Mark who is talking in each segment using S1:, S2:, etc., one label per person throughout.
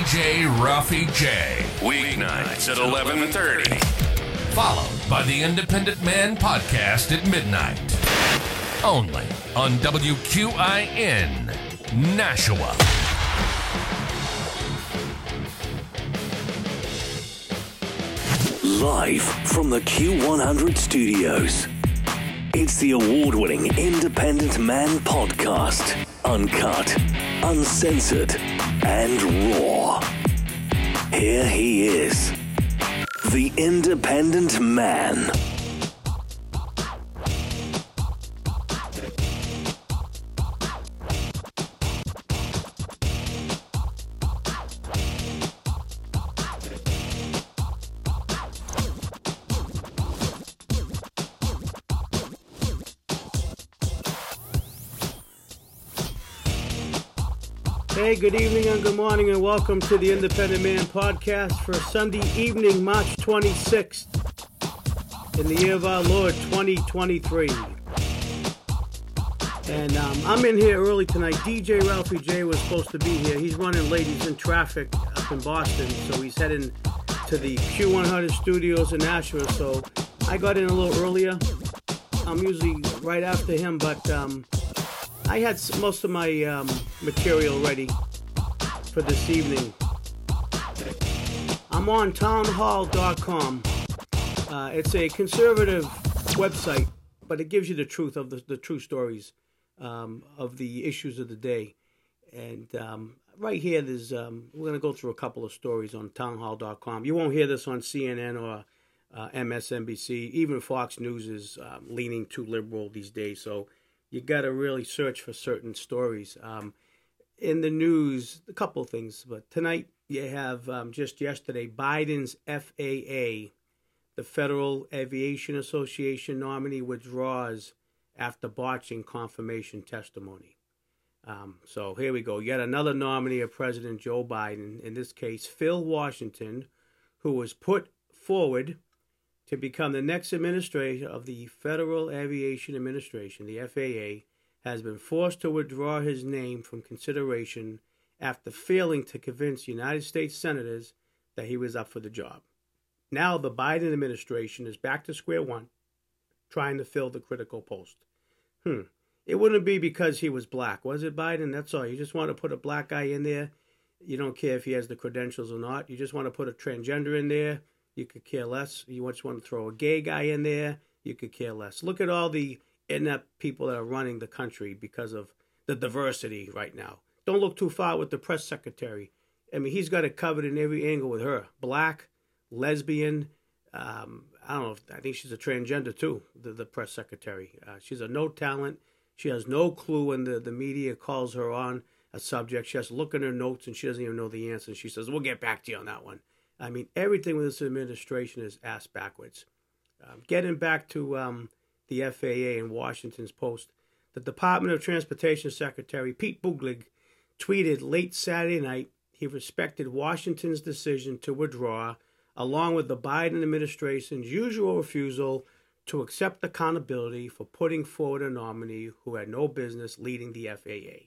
S1: DJ Ralphie J.
S2: Weeknights at 11:30.
S1: Followed by the Independent Man Podcast at midnight. Only on WQIN, Nashua.
S3: Live from the Q100 studios. It's the award winning Independent Man podcast. Uncut, uncensored, and raw. Here he is. The Independent Man.
S4: Hey, good evening and good morning, and welcome to the Independent Man podcast for Sunday evening, March 26th, in the year of our Lord 2023. And um, I'm in here early tonight. DJ Ralphie J was supposed to be here. He's running late. He's in traffic up in Boston, so he's heading to the Q100 studios in Nashua. So I got in a little earlier. I'm usually right after him, but um, I had most of my um, material ready for this evening. I'm on townhall.com. Uh, it's a conservative website, but it gives you the truth of the, the true stories um, of the issues of the day. And um, right here, there's um, we're going to go through a couple of stories on townhall.com. You won't hear this on CNN or uh, MSNBC. Even Fox News is um, leaning too liberal these days. So you got to really search for certain stories. Um, in the news, a couple things, but tonight you have um, just yesterday Biden's FAA, the Federal Aviation Association nominee, withdraws after botching confirmation testimony. Um, so here we go. Yet another nominee of President Joe Biden, in this case, Phil Washington, who was put forward to become the next administrator of the Federal Aviation Administration, the FAA, has been forced to withdraw his name from consideration after failing to convince United States senators that he was up for the job. Now the Biden administration is back to square one, trying to fill the critical post. Hmm. It wouldn't be because he was black, was it, Biden? That's all. You just want to put a black guy in there. You don't care if he has the credentials or not. You just want to put a transgender in there. You could care less. You just want to throw a gay guy in there. You could care less. Look at all the inept people that are running the country because of the diversity right now. Don't look too far with the press secretary. I mean, he's got it covered in every angle with her. Black, lesbian. Um, I don't know. If, I think she's a transgender too. The, the press secretary. Uh, she's a no talent. She has no clue when the, the media calls her on a subject. She has to look in her notes and she doesn't even know the answer. She says, "We'll get back to you on that one." I mean, everything with this administration is ass backwards. Um, getting back to um, the FAA and Washington's Post, the Department of Transportation Secretary Pete Buttigieg tweeted late Saturday night he respected Washington's decision to withdraw, along with the Biden administration's usual refusal to accept accountability for putting forward a nominee who had no business leading the FAA.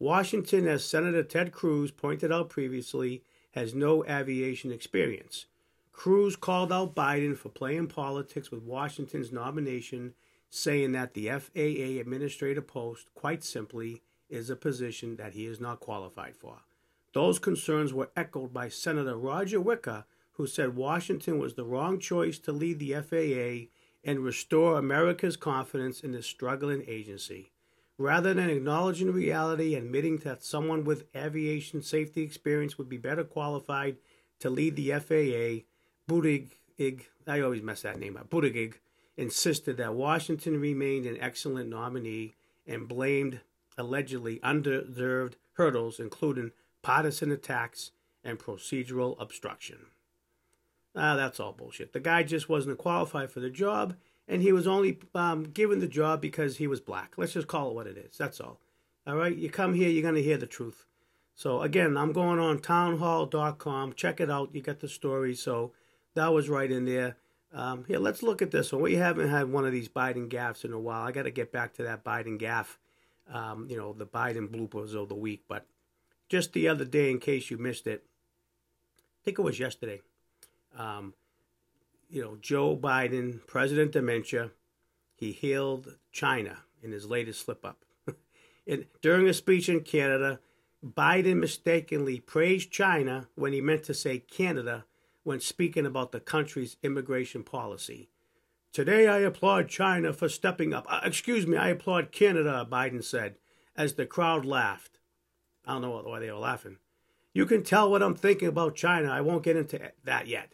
S4: Washington, as Senator Ted Cruz pointed out previously, has no aviation experience. Cruz called out Biden for playing politics with Washington's nomination, saying that the FAA administrator post, quite simply, is a position that he is not qualified for. Those concerns were echoed by Senator Roger Wicker, who said Washington was the wrong choice to lead the FAA and restore America's confidence in this struggling agency. Rather than acknowledging reality and admitting that someone with aviation safety experience would be better qualified to lead the FAA, Buttigieg, I always mess that name up, Buttigieg, insisted that Washington remained an excellent nominee and blamed allegedly undeserved hurdles, including partisan attacks and procedural obstruction. Ah, that's all bullshit. The guy just wasn't qualified for the job, and he was only um, given the job because he was black. Let's just call it what it is. That's all. All right, you come here, you're going to hear the truth. So again, I'm going on townhall.com. Check it out. You get the story. So that was right in there. Um, here, let's look at this one. We haven't had one of these Biden gaffes in a while. I got to get back to that Biden gaff. Um, you know, the Biden bloopers of the week. But just the other day, in case you missed it, I think it was yesterday. Um, you know, Joe Biden, President Dementia, he hailed China in his latest slip up. during a speech in Canada, Biden mistakenly praised China when he meant to say Canada when speaking about the country's immigration policy. Today I applaud China for stepping up. Uh, excuse me, I applaud Canada, Biden said, as the crowd laughed. I don't know why they were laughing. You can tell what I'm thinking about China. I won't get into that yet.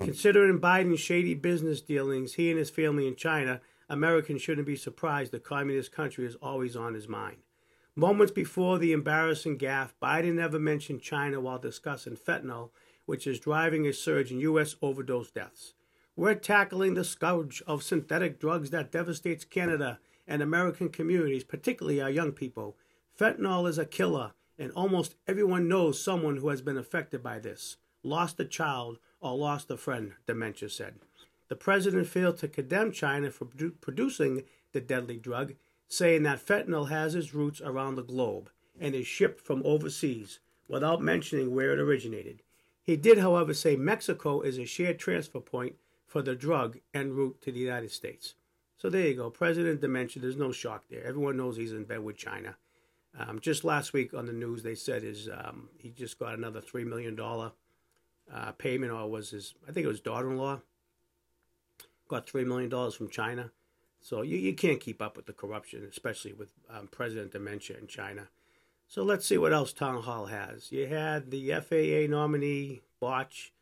S4: Considering Biden's shady business dealings, he and his family in China, Americans shouldn't be surprised the communist country is always on his mind. Moments before the embarrassing gaffe, Biden never mentioned China while discussing fentanyl, which is driving a surge in U.S. overdose deaths. We're tackling the scourge of synthetic drugs that devastates Canada and American communities, particularly our young people. Fentanyl is a killer, and almost everyone knows someone who has been affected by this, lost a child, or lost a friend, Dementia said. The president failed to condemn China for produ- producing the deadly drug, saying that fentanyl has its roots around the globe and is shipped from overseas without mentioning where it originated. He did, however, say Mexico is a shared transfer point for the drug en route to the United States. So there you go. President Dementia, there's no shock there. Everyone knows he's in bed with China. Um, just last week on the news, they said his um, he just got another $3 million uh, payment, or was his, I think it was daughter in law, got $3 million from China. So you, you can't keep up with the corruption, especially with um, President Dementia in China. So let's see what else Town Hall has. You had the FAA nominee, Botch.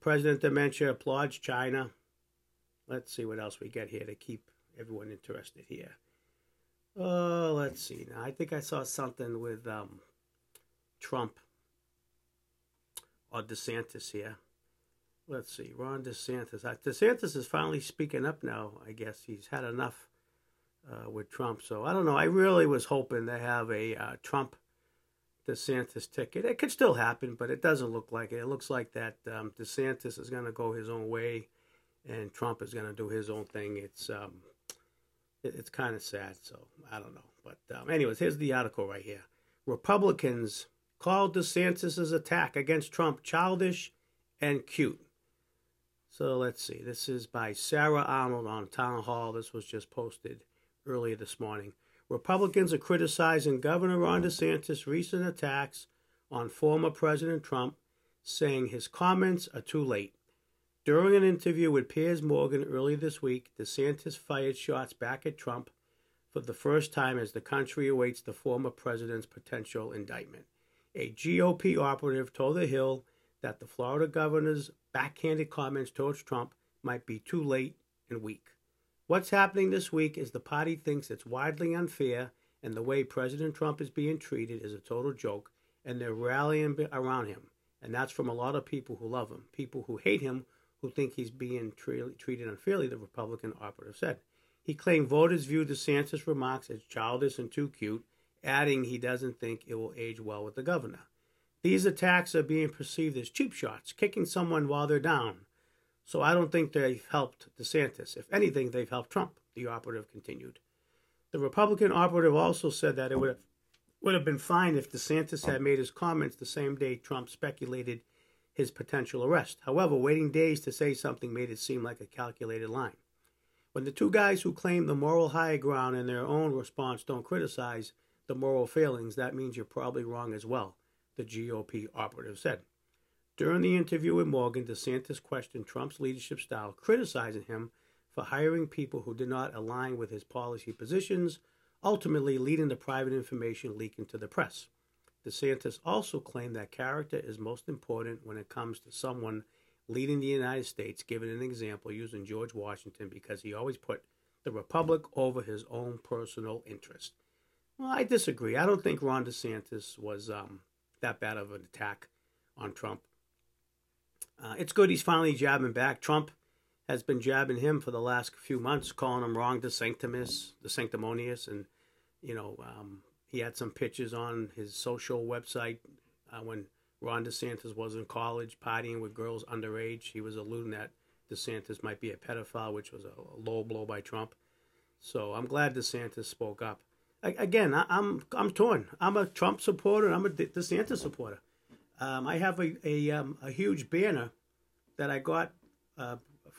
S4: President Dementia applauds China. Let's see what else we get here to keep everyone interested here. Oh, let's see. Now, I think I saw something with um, Trump or DeSantis here. Let's see. Ron DeSantis. DeSantis is finally speaking up now, I guess. He's had enough uh, with Trump. So I don't know. I really was hoping to have a uh, Trump DeSantis ticket. It could still happen, but it doesn't look like it. It looks like that um, DeSantis is going to go his own way, and Trump is going to do his own thing. It's um, it, it's kind of sad. So I don't know. But um, anyways, here's the article right here. Republicans called DeSantis' attack against Trump childish and cute. So let's see. This is by Sarah Arnold on Town Hall. This was just posted earlier this morning. Republicans are criticizing Governor Ron DeSantis' recent attacks on former President Trump, saying his comments are too late. During an interview with Piers Morgan earlier this week, DeSantis fired shots back at Trump for the first time as the country awaits the former president's potential indictment. A GOP operative told The Hill that the Florida governor's backhanded comments towards Trump might be too late and weak. What's happening this week is the party thinks it's widely unfair and the way President Trump is being treated is a total joke, and they're rallying around him. And that's from a lot of people who love him. People who hate him, who think he's being treated unfairly, the Republican operative said. He claimed voters view DeSantis' remarks as childish and too cute, adding he doesn't think it will age well with the governor. These attacks are being perceived as cheap shots, kicking someone while they're down. So I don't think they've helped DeSantis. If anything, they've helped Trump, the operative continued. The Republican operative also said that it would have, would have been fine if DeSantis had made his comments the same day Trump speculated his potential arrest. However, waiting days to say something made it seem like a calculated line. When the two guys who claim the moral high ground in their own response don't criticize the moral failings, that means you're probably wrong as well, the GOP operative said. During the interview with Morgan, DeSantis questioned Trump's leadership style, criticizing him for hiring people who did not align with his policy positions, ultimately leading to private information leaking to the press. DeSantis also claimed that character is most important when it comes to someone leading the United States, giving an example using George Washington because he always put the republic over his own personal interest. Well, I disagree. I don't think Ron DeSantis was um, that bad of an attack on Trump. Uh, it's good he's finally jabbing back. Trump has been jabbing him for the last few months, calling him wrong, the sanctimous, the sanctimonious, and you know um, he had some pictures on his social website uh, when Ron DeSantis was in college partying with girls underage. He was alluding that DeSantis might be a pedophile, which was a low blow by Trump. So I'm glad DeSantis spoke up. Again, I, I'm I'm torn. I'm a Trump supporter. I'm a DeSantis supporter. Um, I have a a, um, a huge banner that I got uh,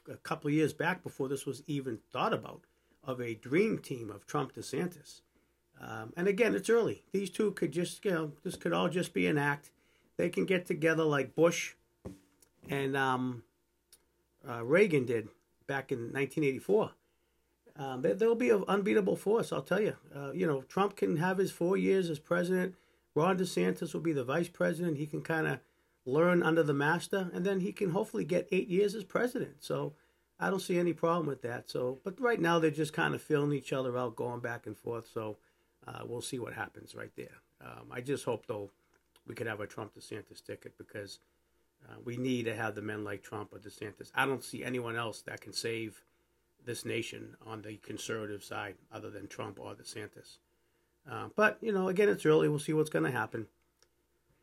S4: a couple of years back before this was even thought about of a dream team of Trump DeSantis. Um, and again, it's early. These two could just, you know, this could all just be an act. They can get together like Bush and um, uh, Reagan did back in 1984. Um, they, will be an unbeatable force, I'll tell you. Uh, you know, Trump can have his four years as president. Ron DeSantis will be the vice president. He can kind of learn under the master, and then he can hopefully get eight years as president. So I don't see any problem with that. So, but right now they're just kind of filling each other out, going back and forth. So uh, we'll see what happens right there. Um, I just hope though we could have a Trump DeSantis ticket because uh, we need to have the men like Trump or DeSantis. I don't see anyone else that can save this nation on the conservative side other than Trump or DeSantis. Uh, but you know, again, it's early. We'll see what's going to happen.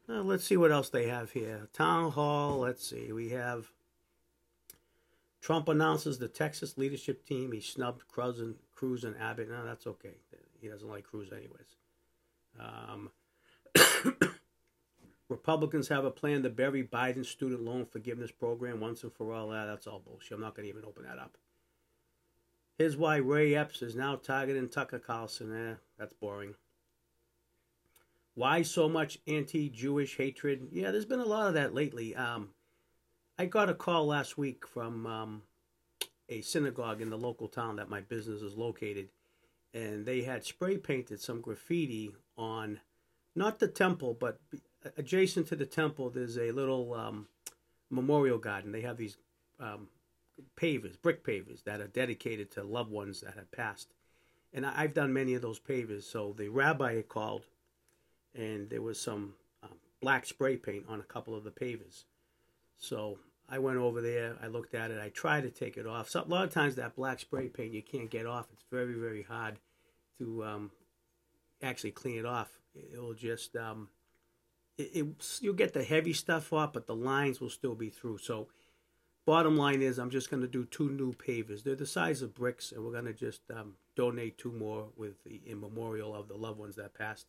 S4: Uh, let's see what else they have here. Town hall. Let's see. We have Trump announces the Texas leadership team. He snubbed Cruz and, Cruz and Abbott. No, that's okay. He doesn't like Cruz anyways. Um, Republicans have a plan to bury Biden's student loan forgiveness program once and for all. That that's all bullshit. I'm not going to even open that up. Here's why Ray Epps is now targeting Tucker Carlson. Eh, that's boring. Why so much anti-Jewish hatred? Yeah, there's been a lot of that lately. Um, I got a call last week from um, a synagogue in the local town that my business is located, and they had spray painted some graffiti on not the temple, but adjacent to the temple. There's a little um, memorial garden. They have these um, pavers, brick pavers, that are dedicated to loved ones that have passed. And I've done many of those pavers. So the rabbi had called and there was some um, black spray paint on a couple of the pavers. So I went over there, I looked at it, I tried to take it off. So a lot of times that black spray paint you can't get off. It's very very hard to um, actually clean it off. It'll just um, it, it, you'll get the heavy stuff off, but the lines will still be through. So bottom line is I'm just going to do two new pavers. They're the size of bricks, and we're going to just um, donate two more with the in memorial of the loved ones that passed.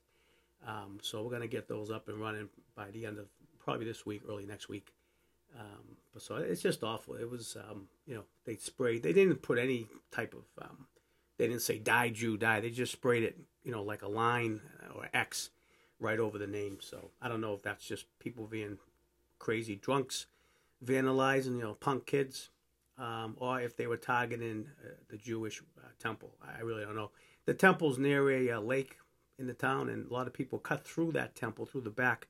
S4: Um, so we're going to get those up and running by the end of probably this week, early next week. Um, but so it's just awful. It was, um, you know, they sprayed. They didn't put any type of. Um, they didn't say "die Jew die." They just sprayed it, you know, like a line or X right over the name. So I don't know if that's just people being crazy drunks, vandalizing, you know, punk kids, um, or if they were targeting uh, the Jewish uh, temple. I really don't know. The temple's near a uh, lake in the town, and a lot of people cut through that temple through the back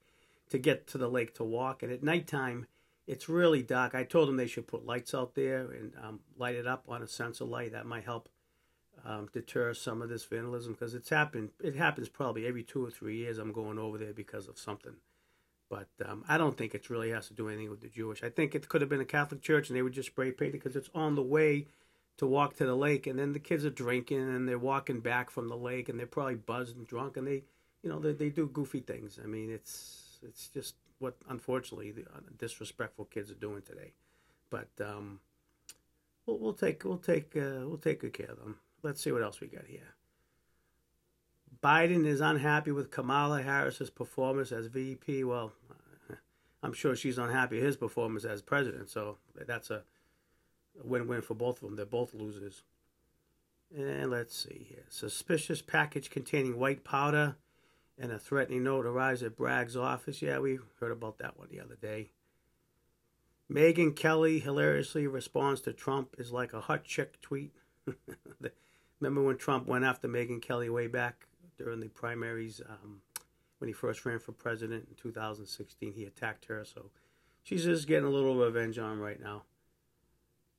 S4: to get to the lake to walk. And at nighttime, it's really dark. I told them they should put lights out there and um, light it up on a sensor light. That might help um, deter some of this vandalism because it's happened. It happens probably every two or three years. I'm going over there because of something. But um, I don't think it really has to do anything with the Jewish. I think it could have been a Catholic church and they would just spray paint it because it's on the way to walk to the lake, and then the kids are drinking and they're walking back from the lake, and they're probably buzzed and drunk, and they, you know, they, they do goofy things. I mean, it's it's just what unfortunately the uh, disrespectful kids are doing today. But um, we'll, we'll take we'll take uh, we'll take good care of them. Let's see what else we got here. Biden is unhappy with Kamala Harris's performance as VP. Well, I'm sure she's unhappy with his performance as president. So that's a win-win for both of them. They're both losers. And let's see here. Suspicious package containing white powder and a threatening note arrives at Bragg's office. Yeah, we heard about that one the other day. Megyn Kelly hilariously responds to Trump is like a hot chick tweet. Remember when Trump went after Megyn Kelly way back during the primaries um, when he first ran for president in 2016? He attacked her, so she's just getting a little revenge on right now.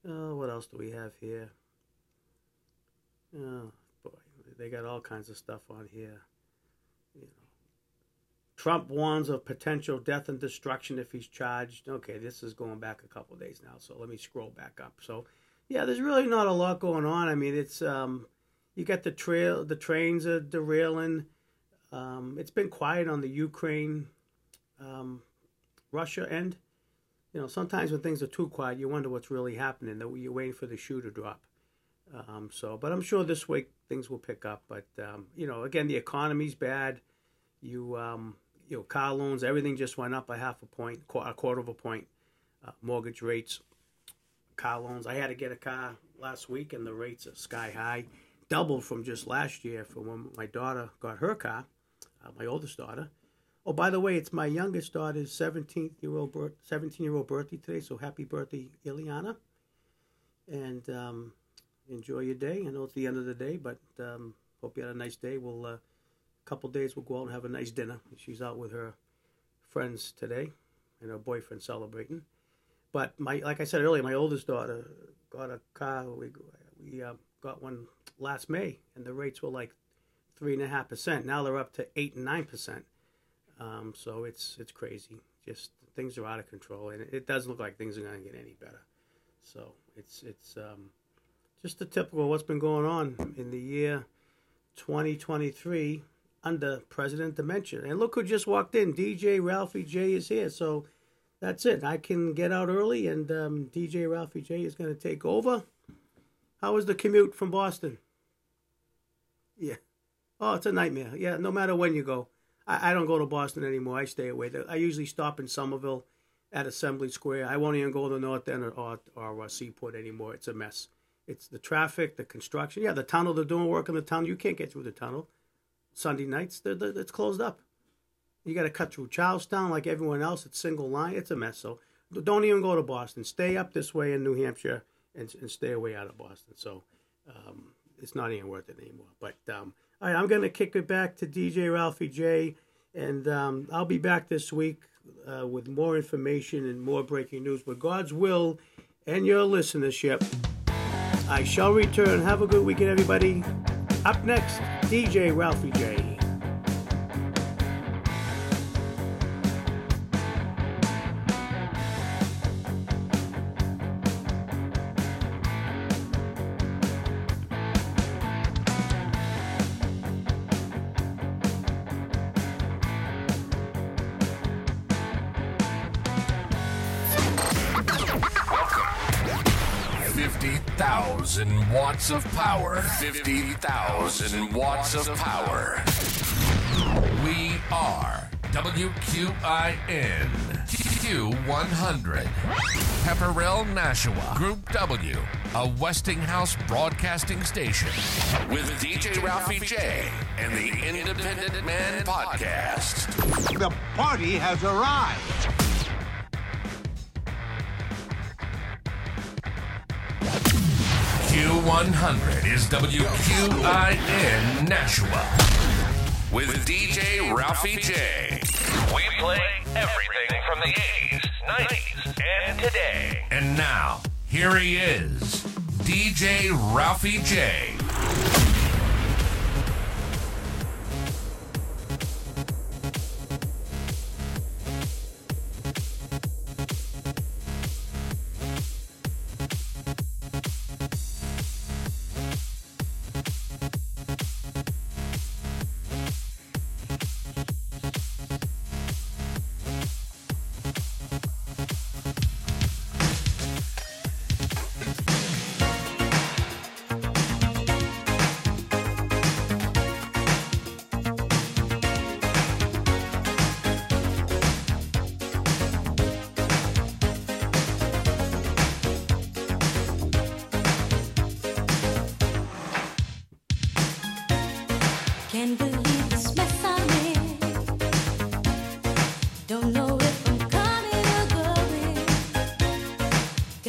S4: Oh, what else do we have here? Oh boy, they got all kinds of stuff on here. You know, Trump warns of potential death and destruction if he's charged. Okay, this is going back a couple days now, so let me scroll back up. So, yeah, there's really not a lot going on. I mean, it's um, you got the trail, the trains are derailing. Um, it's been quiet on the Ukraine, um, Russia end you know, sometimes when things are too quiet, you wonder what's really happening. That you're waiting for the shoe to drop. Um, so, but I'm sure this week things will pick up. But um, you know, again, the economy's bad. You, um, you know, car loans, everything just went up by half a point, a quarter of a point. Uh, mortgage rates, car loans. I had to get a car last week, and the rates are sky high, doubled from just last year from when my daughter got her car, uh, my oldest daughter. Oh, by the way, it's my youngest daughter's 17th year old birth, 17 year old birthday today. So happy birthday, Ileana! And um, enjoy your day. I know it's the end of the day, but um, hope you had a nice day. We'll uh, a couple days we'll go out and have a nice dinner. She's out with her friends today, and her boyfriend celebrating. But my, like I said earlier, my oldest daughter got a car. We we uh, got one last May, and the rates were like three and a half percent. Now they're up to eight and nine percent. Um, so it's it's crazy. Just things are out of control, and it, doesn't look like things are going to get any better. So it's it's um, just the typical what's been going on in the year 2023 under President Dementia. And look who just walked in. DJ Ralphie J is here. So that's it. I can get out early, and um, DJ Ralphie J is going to take over. How was the commute from Boston? Yeah. Oh, it's a nightmare. Yeah, no matter when you go. I, I don't go to Boston anymore. I stay away. I usually stop in Somerville at Assembly Square. I won't even go to the North End or, or, or uh, Seaport anymore. It's a mess. It's the traffic, the construction. Yeah, the tunnel, they're doing work in the tunnel. You can't get through the tunnel. Sunday nights, they're, they're, it's closed up. You got to cut through Charlestown like everyone else. It's single line. It's a mess. So don't even go to Boston. Stay up this way in New Hampshire and, and stay away out of Boston. So um, it's not even worth it anymore. But um, all right, I'm going to kick it back to DJ Ralphie J. And um, I'll be back this week uh, with more information and more breaking news. With God's will and your listenership, I shall return. Have a good weekend, everybody. Up next, DJ Ralphie J.
S1: 50,000 watts of power. 50,000 watts of power. We are WQIN Q100. Pepperell, Nashua. Group W, a Westinghouse broadcasting station. With DJ Ralphie J and the Independent Man Podcast.
S5: The party has arrived.
S1: Q100 is WQIN Nashua. With DJ Ralphie J.
S2: We play everything from the 80s, 90s, and today.
S1: And now, here he is, DJ Ralphie J.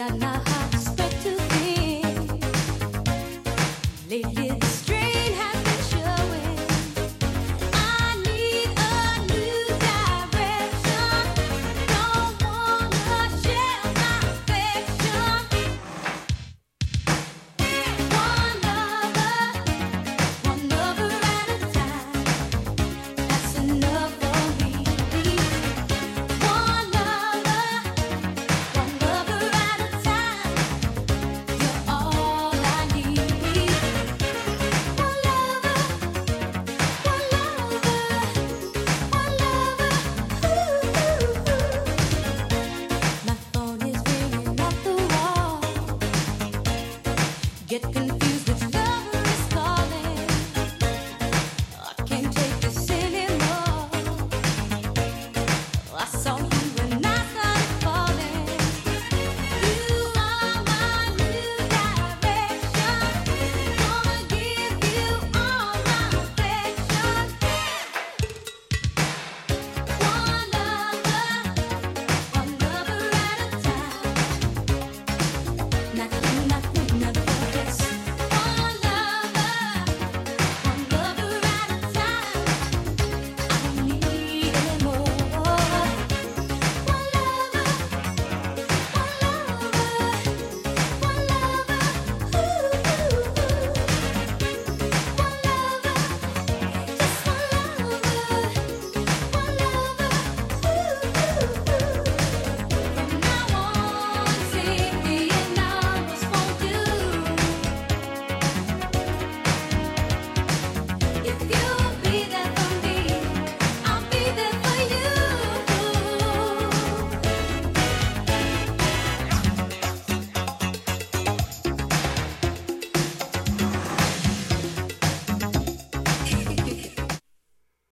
S6: Don't know